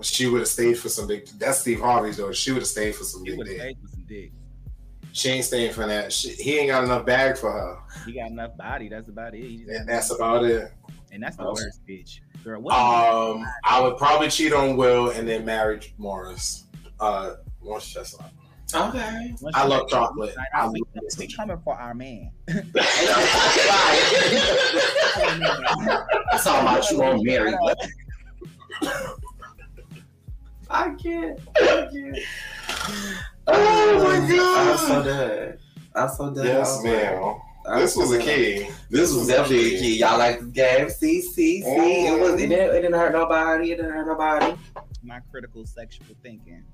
She would have stayed for some big. That's Steve Harvey's though. She would have stayed for some He big would dick. stayed for some dick. She ain't staying for that. She, he ain't got enough bag for her. He got enough body. That's about it. And that's about it. and that's the worst, bitch. Girl, what? Um, I would probably cheat on Will and then marry Morris. Uh, Morris Chestnut. Okay. Once I love chocolate. Like, I we, love we biscuit. coming for our man. It's all about you on Mary. I can't. I can't. Oh my god! I'm God. so dead. I'm so dead. Yes, I'm ma'am. I'm This was a key. This was definitely a key. Y'all like this game? See, see, see. It mm. was. It didn't, it didn't hurt nobody. It didn't hurt nobody. My critical sexual thinking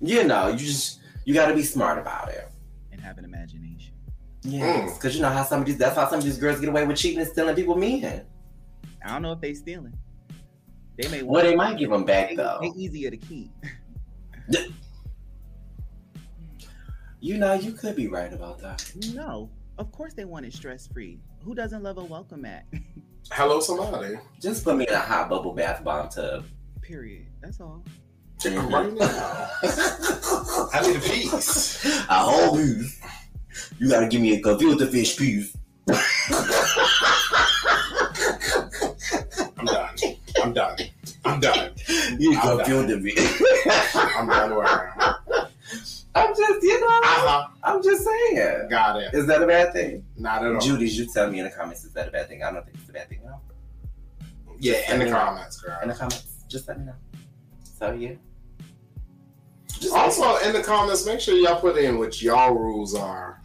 You know, you just you got to be smart about it. and have an imagination. Yes, mm. because you know how some of these. That's how some of these girls get away with cheating and stealing people men. I don't know if they stealing. They may Well, they might give them back They, though. they easier to keep. You know, you could be right about that. No, of course they want it stress free. Who doesn't love a welcome mat? Hello, somebody. Just put me in a hot bubble bath bomb tub. Period. That's all. Right now. I need a piece. A whole piece. You gotta give me a gefilte fish piece. I'm done. I'm done. I'm done. You I'm gefilte fish. I'm done right now. I'm just, you know, Uh-huh. I'm just saying. Got it. Is that a bad thing? Not at all. Judy, you tell me in the comments, is that a bad thing? I don't think it's a bad thing. No. Yeah, in the comments, girl. In the comments, just let me know. So, yeah. Just Also, in the comments, make sure y'all put in what y'all rules are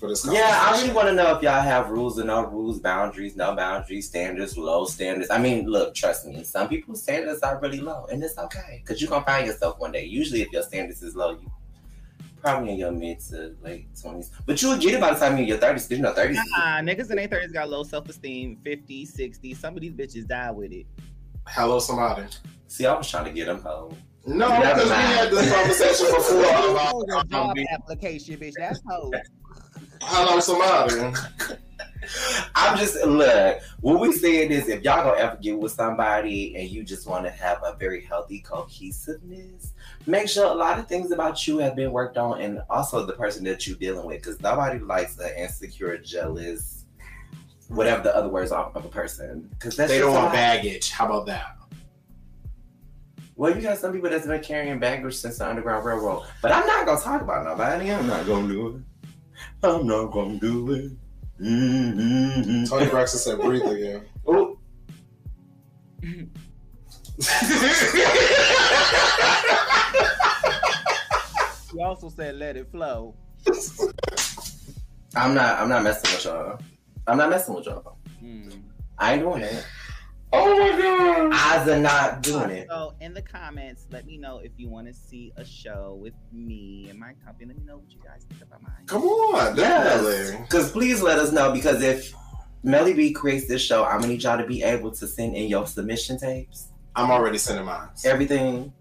for this. Yeah, I really want to know if y'all have rules or no rules, boundaries, no boundaries, standards, low standards. I mean, look, trust me, some people's standards are really low, and it's okay because you're gonna find yourself one day. Usually, if your standards is low, you probably in your mid to late twenties, but you will get it by the time you're your thirties. Because you know, thirties. Nah, niggas in their 30s got low self esteem, 50, 60. Some of these bitches die with it. Hello, somebody. See, I was trying to get them home. No, because we had this conversation before about your how job we- application, bitch. That's hoe. hello, somebody. I'm just look. What we saying is, if y'all gonna ever get with somebody and you just want to have a very healthy cohesiveness, make sure a lot of things about you have been worked on, and also the person that you're dealing with, because nobody likes an insecure, jealous, whatever the other words are of a person. Because that's They don't want baggage. How about that? Well, you got some people that's been carrying baggage since the Underground Railroad, but I'm not gonna talk about nobody. I'm not gonna do it. I'm not gonna do it. Mm-hmm. Toni Braxton said, "Breathe again." Oh, She also said let it flow. I'm not. I'm not messing with y'all. I'm not messing with y'all. Mm. I ain't doing it. Oh my god! Eyes are not doing it. So in the comments, let me know if you want to see a show with me and my company. Let me know what you guys think about mine. Come on, Yes. definitely. Because please let us know. Because if Melly B creates this show, I'm gonna need y'all to be able to send in your submission tapes, I'm already sending mine. everything.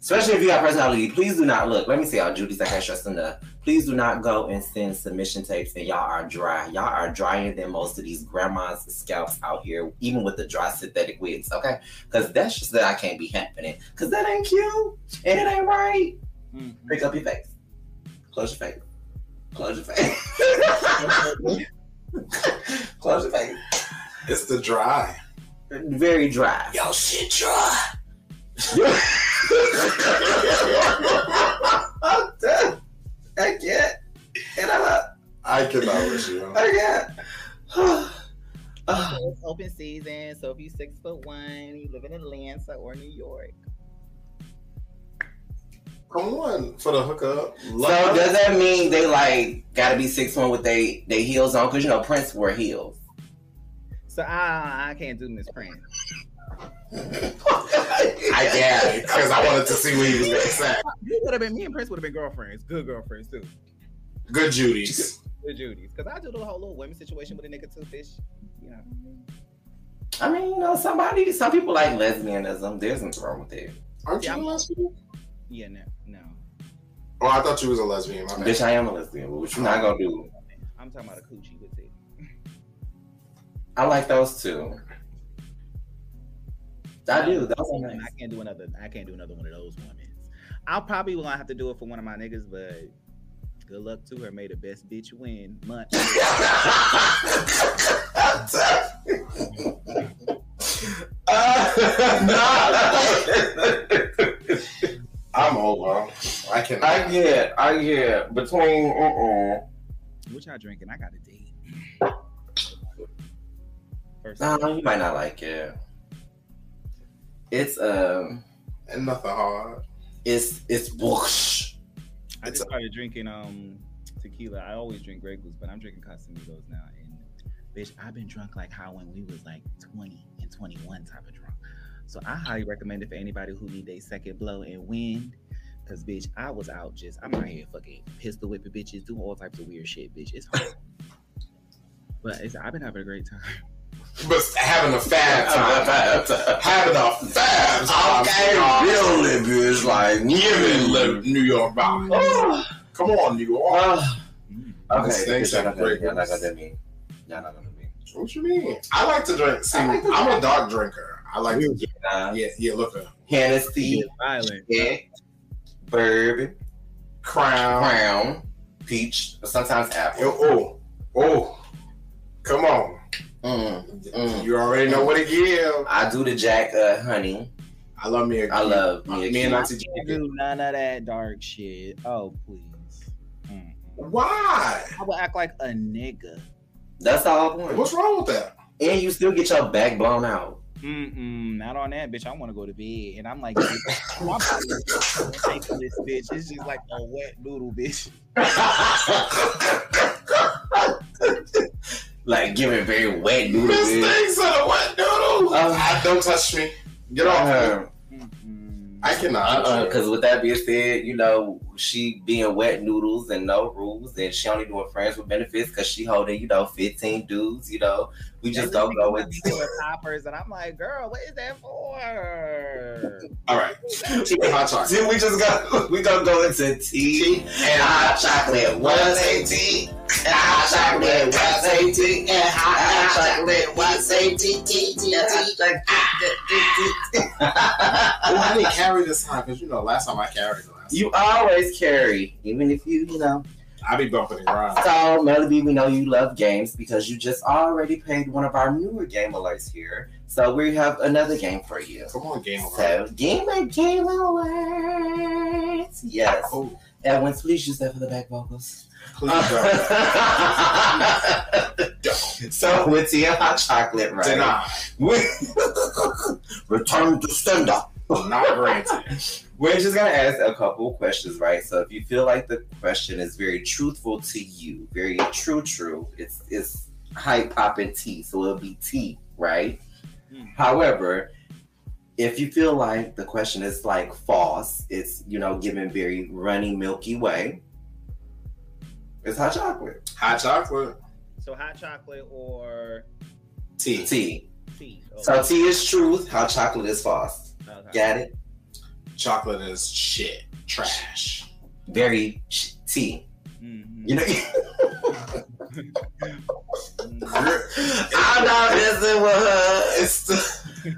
Especially if you got personality, please do not look. Let me see y'all, Judy's I can't stress enough. Please do not go and send submission tapes and y'all are dry. Y'all are drier than most of these grandmas' scalps out here, even with the dry synthetic wigs, okay? Because that's just that I can't be happening. Because that ain't cute and it ain't right. Mhm. Pick up your face. Close your face. Close your face. Close your face. It's the dry. Very dry. Yo, shit dry. I'm done. I can't. And I'm up. I cannot with you. I can't. So ah. it's open season. So if you're six foot one, you live in Atlanta or New York. Come on for the hookup. so does that mean they like gotta be six one with they they heels on? Cause you know Prince wore heels. So I I can't do Miss Prince. I yeah, because I wanted to see what he was gonna say. We would have been me and Prince would have been girlfriends, good girlfriends too, Good Judy's. good Judy's. Because I do the whole little women situation with a nigga too, fish. You know, I mean, you know, somebody, some people like lesbianism. There's nothing wrong with it. Aren't you Yeah. a lesbian? yeah, no, no. Oh, I thought you was a lesbian. My bad. Bitch, I am a lesbian. But what you not gonna do? I'm talking about a coochie with it. I like those too. I do. Those are I can't do another. I can't do another one of those women. I'll probably gonna have to do it for one of my niggas, but good luck to her. May the best bitch win. Month. I'm over. I can. I get, I get between. Uh-uh. What y'all drinking? I got a date. First, No, you might not like it. It's um, and nothing hard. it's it's whoosh. I just started drinking um tequila. I always drink Grey Goose, but I'm drinking Casamigos now. And bitch, I've been drunk like how when we was like 20 and 21 type of drunk. So I highly recommend it for anybody who need a second blow and wind. Cause bitch, I was out just I'm out here fucking pistol whipping bitches, doing all types of weird shit, bitch. It's hard. but it's, I've been having a great time. But having a fab time. having a fab time. Okay, really, bitch. Like, Giving the New York vibe. Come on, New York. Okay, This thing's bitch, y'all not great gonna- y'all not gonna do me. Y'all not gonna do me. What you mean? I like to drink. See, I like to I'm a dark drinker. I like to. Nah. Yeah, yeah. Look at Hennessy, It's violent. yeah, bourbon, crown. crown, peach, sometimes apple. Oh, oh, oh. Come on. Mm, mm. You already know what to give. I do the Jack uh, honey. I love me. A I love me. a me and key. Auntie Can't Jackie. do none of that dark shit. Oh please. Mm. Why? I would act like a nigga. That's all I want. What's wrong with that? And you still get your back blown out. Mm-mm, not on that, bitch. I want to go to bed, and I'm like, my body is bitch. It's just like a wet noodle, bitch. like giving very wet noodle. This thing's a wet noodle. Uh, Ah, don't touch me. Get off me. Uh, Mm-mm. I cannot. Because with that being said, you know, she being wet noodles and no rules, and she only doing friends with benefits because she holding, you know, 15 dudes, you know. We just Every don't go nigga with poppers, and I'm like, girl, what is that for? All right. Tea and hot chocolate. See, we just got we gonna go into tea and hot chocolate. What say tea? And hot chocolate. What say tea? And hot chocolate. What say tea? Tea, tea, tea. I didn't carry this time because you know last time I carried the last. You always carry, even if you, you know. I be bumping and grinding. So, Melody, we know you love games because you just already played one of our newer game alerts here. So we have another game for you. Come on, game over. So, game of game alerts. Yes. Oh, Edwin, please use that for the back vocals. please don't. so with tea and hot chocolate, right? We- Return to sender. Not granted. We're just gonna ask a couple questions, right? So if you feel like the question is very truthful to you, very true, true, it's it's hype popping tea, so it'll be tea, right? Hmm. However, if you feel like the question is like false, it's you know given very runny, milky way. It's hot chocolate, Hot chocolate. So hot chocolate or Tea. tea. tea? Oh, So tea is truth, hot chocolate is false. okay. Got it? Chocolate is shit. Trash. Very ch- tea. Mhm. You know. I'm not messing with her. It's the,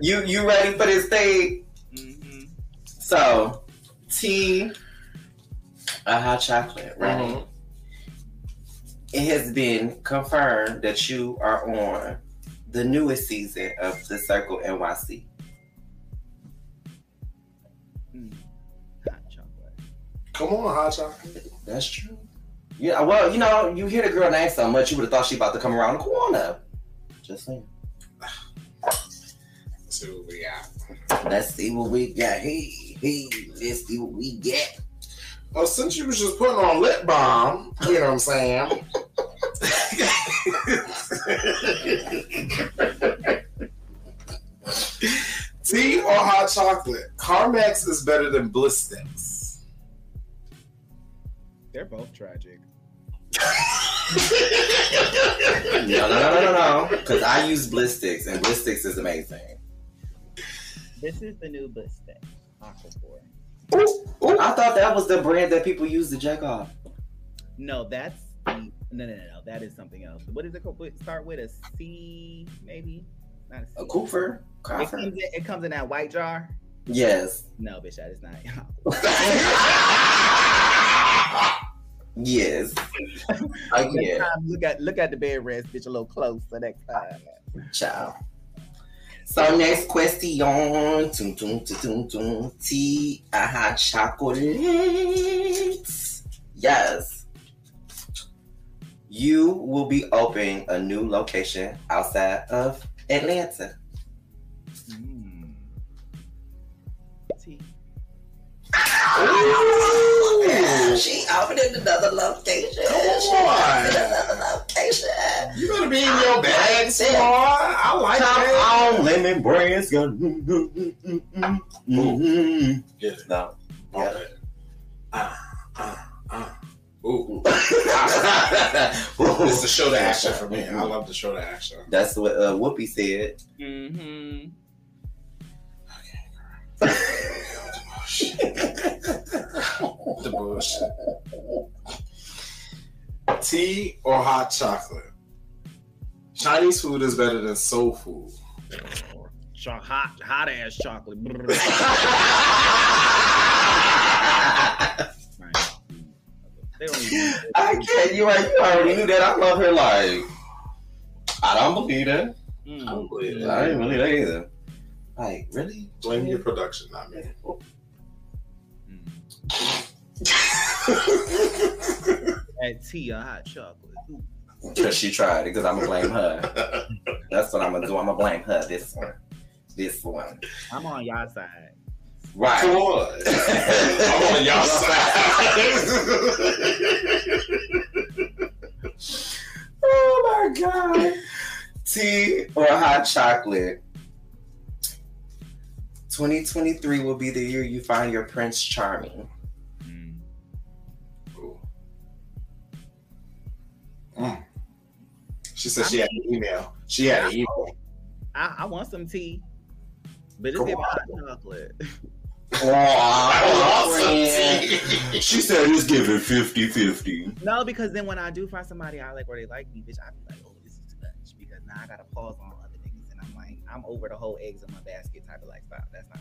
you. You ready for this thing? Mhm. So, tea, a hot chocolate, right? Mhm. It has been confirmed that you are on the newest season of the Circle NYC. Come on, hot chocolate. That's true. Yeah. Well, you know, you hear the girl name so much, you would have thought she about to come around the corner. Just saying. Let's see what we got. Let's see what we got. Hey, hey, let's see what we get. Oh, since you was just putting on lip balm, you know what I'm saying? Tea or hot chocolate? Carmex is better than Blistex. They're both tragic. No, no, no, no, no, no. Because I use Blistex, and Blistex is amazing. This is the new Bliss stick. Aquaphor. I thought that was the brand that people use to jack off. No, that's the, no, no, no, no. That is something else. What is it called? Start with a C, maybe. Not a C. A Cooper? It comes, in, it comes in that white jar. Yes. No, bitch, that is not. Yes. I get look at look at the bed rest, bitch, a little closer next time. Ciao. So next question. Tum, tum, tum, tum, tum. Tea, aha, chocolate. Yes. You will be opening a new location outside of Atlanta. Mm. Tea. Ooh. She opening another location. Come She on. another location. You better be in your bag, Swan. I like Come that. on, lemon brands. Mm-hmm. Get it. No. Okay. Ah, ah, ah. Ooh. It's the show to action for me. I love the show to action. That's what uh, Whoopi said. Mm-hmm. The bullshit. Tea or hot chocolate? Chinese food is better than soul food. Cho- hot hot ass chocolate. I can't. You right. You already knew that. I love her. Like, I don't believe that. Mm. I don't believe it. I didn't believe that either. Like, really? Blame your production, not me. Add tea or hot chocolate. Because she tried it. Because I'm gonna blame her. That's what I'm gonna do. I'm gonna blame her. This one. This one. I'm on y'all side. Right. Come on. I'm on y'all side. Oh my god. Tea or hot chocolate? 2023 will be the year you find your Prince Charming. She said she had an email. She had an email. I, I want some tea, but it's me on. hot chocolate. Oh, she said it's giving 50 50. no, because then when I do find somebody I like or they like me, bitch, I be like, oh, this is too much because now I gotta pause on other niggas, and I'm like, I'm over the whole eggs in my basket type of lifestyle. That's not.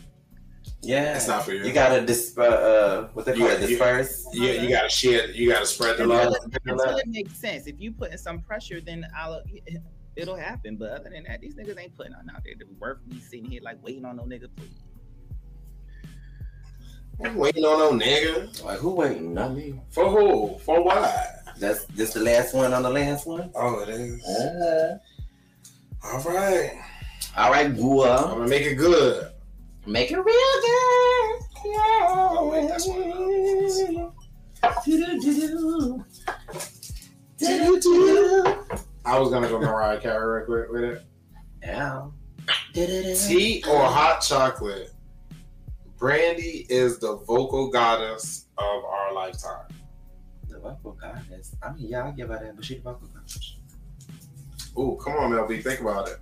Yeah. it's not for you. You gotta dis- uh, uh, what they call You- it, you- disperse. You, you gotta share. You gotta spread the love. it, until it makes sense. If you put in some pressure, then I'll it'll happen. But other than that, these niggas ain't putting on out there to be worth me sitting here like waiting on no nigga. Please. I'm waiting on no nigga. Like, who waiting? Not me. For who? For why? That's this the last one on the last one? Oh, it is. Uh, All right. all right, I'm gonna make it good. Make it real good. Yeah. Oh, wait, that's. Do-do-do. I was gonna go Mariah Carey real quick with it. Yeah. Tea or hot chocolate? Brandy is the vocal goddess of our lifetime. The vocal goddess. I mean, yeah, I'll give her that, but she the vocal goddess. Ooh, come on, LB. Think about it.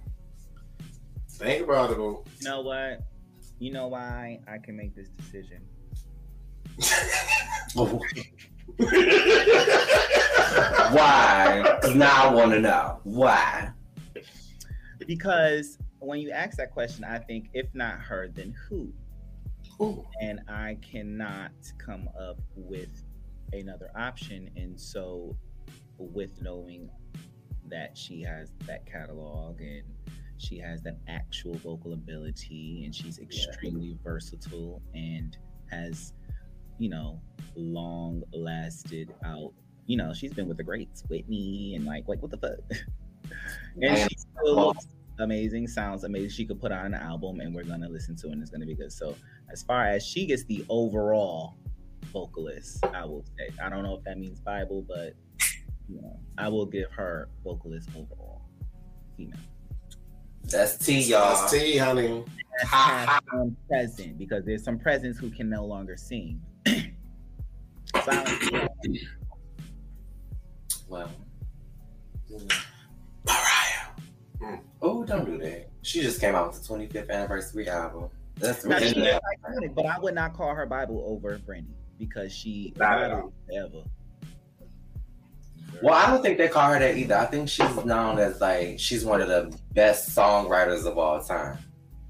Think about it, boo. You know what? You know why I can make this decision. Oh. Why? 'Cause now I want to know. Why? Because when you ask that question, I think if not her, then who? Ooh. And I cannot come up with another option. And so, with knowing that she has that catalog and she has that actual vocal ability and she's extremely versatile and has, you know, long lasted out. You know, she's been with the greats, Whitney, and like, like what the fuck? and she still looks amazing, sounds amazing. She could put out an album and we're gonna listen to it and it's gonna be good. So as far as she gets the overall vocalist, I will say. I don't know if that means Bible, but you know, I will give her vocalist overall. Female. That's tea, y'all. That's tea, honey. Past, past, present, because there's some presents who can no longer sing. Silence. Well, Mariah. oh, don't do that. She just came out with the 25th anniversary album. That's Now, she really is iconic, but I would not call her Bible over Brandy because she Not at Bible forever. Well, I don't think they call her that either. I think she's known as like she's one of the best songwriters of all time.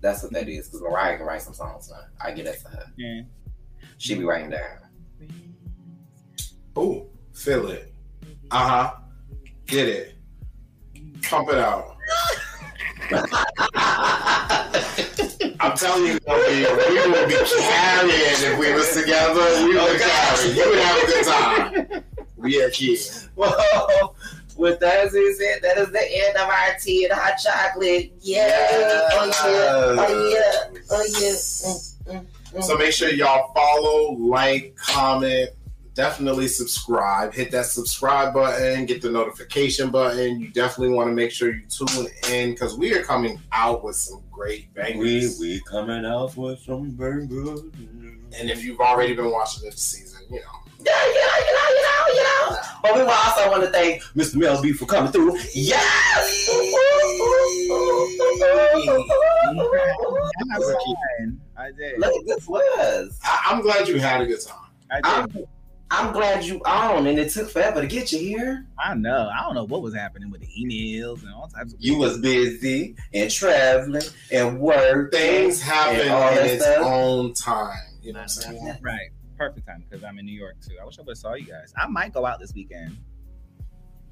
That's what that is. Because Mariah can write some songs now. I get that to her. Yeah. She be writing down. Ooh, feel it. Uh huh. Get it. Pump it out. I'm telling you, we, we would be carrying if we was together. We would carry. You would have a good time. We are kids. Well, with that being said, that is the end of our tea and hot chocolate. Yeah. Oh yeah. Oh yeah. Oh yeah. Mm, mm, mm. So make sure y'all follow, like, comment, definitely subscribe. Hit that subscribe button, get the notification button. You definitely want to make sure you tune in because we are coming out with some great we bangers. we coming out with some very good. And if you've already been watching this season, you know. Yeah, you know, you know, you know, you know. But we also want to thank Mr. Mel B for coming through. Yes! I did. Look, this was. I, I'm glad you had a good time. I I'm, did. I'm glad you on, and it took forever to get you here. I know. I don't know what was happening with the emails and all types of. You was busy and traveling and work. Things happen And all in its stuff. own time. You know what I'm saying? right. Perfect time because I'm in New York too. I wish I would have saw you guys. I might go out this weekend.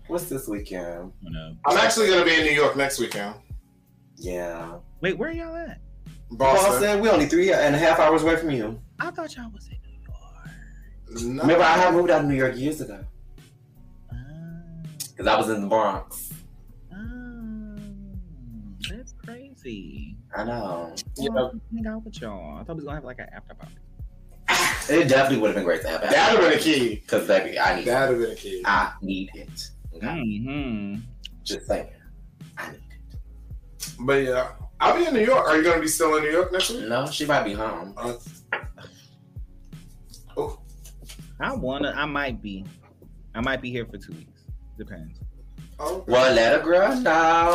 What's this weekend? You know. I'm actually going to be in New York next weekend. Yeah. Wait, where y'all at? Boston. Boston, we only three and a half hours away from you. I thought y'all was in New York. No. Remember, I had moved out of New York years ago Ah, because I was in the Bronx. ah, that's crazy. I know. Yeah. Hang out with y'all. I thought we was gonna have like an after party. It definitely would have been great to have That'd have been a key. Because, baby, I need That'd have been a key. I need it. Okay? Mm-hmm. Just saying. I need it. But yeah, I'll be in New York. Are you going to be still in New York next week? No, she might be home. Uh, I wanna. I might be. I might be here for two weeks. Depends. Oh, Well, let a girl know.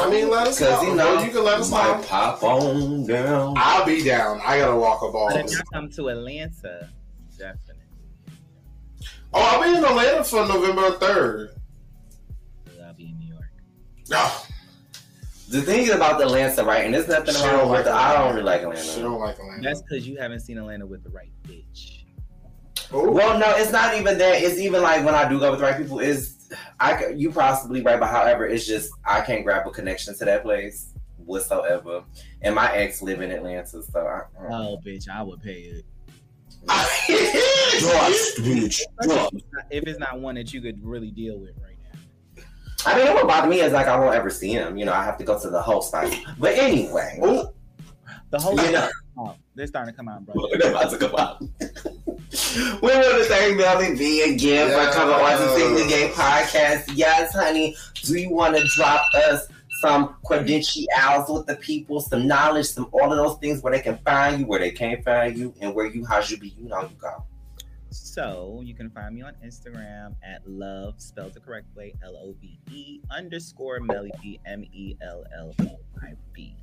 I mean, let us Because, know. you know, You can let us might know. pop on down. I'll be down. I got to walk a ball. But if y'all come to Atlanta, definitely. Oh, I'll be in Atlanta for November 3rd. I'll be in New York. No, The thing is about the Atlanta, right? And there's nothing She wrong with like it. I don't really like she Atlanta. don't like Atlanta. That's because you haven't seen Atlanta with the right bitch. Oh, Well, no, it's not even that. It's even like when I do go with the right people, is I c- you possibly right, but however, it's just I can't grab a connection to that place whatsoever. And my ex live in Atlanta, so I, Oh, bitch, I would pay it. Trust, bitch. Trust. If it's not one that you could really deal with right now. I mean, what bother me is like I won't ever see him. You know, I have to go to the whole spot. But anyway, The whole you know, oh, they're starting to come out, bro. they're about to come out. we want to thank Melly B again Yeah. for coming on to Sing the Gay podcast. Yes, honey. Do you want to drop us some credentials with the people, some knowledge, some all of those things where they can find you, where they can't find you, and where you, how you be, you know, you go. So you can find me on Instagram at love spelled the correct way L O V E underscore Melly B M E L L O I B.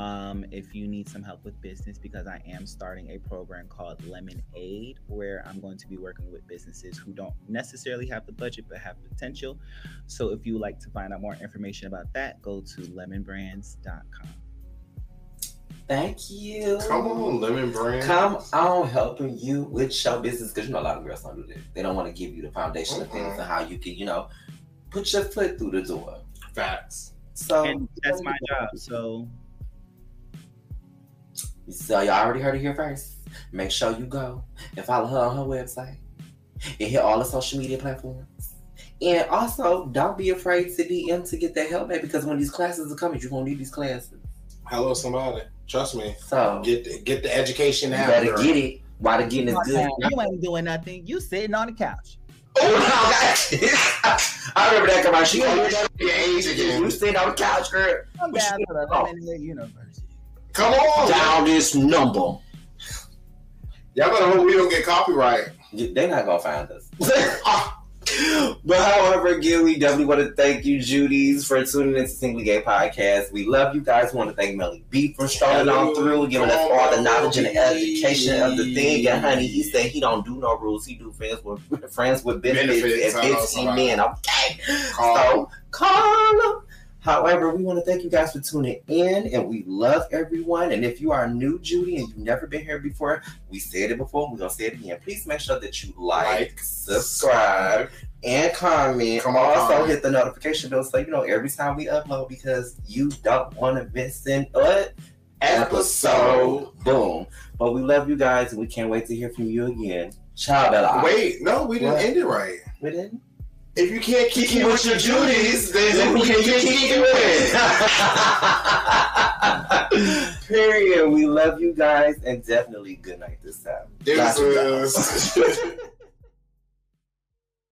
Um, if you need some help with business, because I am starting a program called Lemon Aid, where I'm going to be working with businesses who don't necessarily have the budget but have potential. So if you would like to find out more information about that, go to lemonbrands.com. Thank you. come on, Lemon Brand. Come on, helping you with show business because you know a lot of girls don't do that. They don't want to give you the foundation of things and how you can, you know, put your foot through the door. Facts. So, And that's my job. So so y'all already heard it here first. Make sure you go and follow her on her website and hit all the social media platforms. And also, don't be afraid to DM to get that help, baby, because when these classes are coming, you're gonna need these classes. Hello, somebody. Trust me. So Get the, get the education you out. better get it while the getting is good. you ain't doing nothing. You sitting on the couch. Oh, no, I remember that commercial. You Your age again. You sit on the couch, girl. Come What down you to the Oh. Lemonade University. Come on. Dial this number. Y'all better hope we don't get copyright. They're not gonna find us. but however, again, we definitely want to thank you, Judy's, for tuning into Singly Gay Podcast. We love you guys. We want to thank Melly B for strolling on through, giving us all the knowledge and education of the thing. And honey, he said he don't do no rules. He do friends with friends with benefits, Benefits, and know, fifteen somebody. men. Okay, Call. so call them. However, we want to thank you guys for tuning in, and we love everyone. And if you are new, Judy, and you've never been here before, we said it before, we're gonna say it again. Please make sure that you like, Like, subscribe, and comment. Come on, also, hit the notification bell so you know every time we upload because you don't want to miss an what episode. Boom. But we love you guys, and we can't wait to hear from you again. Ciao, Bella. Wait, no, we didn't What? end it right. we didn't. If you can't keep it with your duties, then Then who we can can you keep keep it with? Period. We love you guys, and definitely good night this time. Deuces.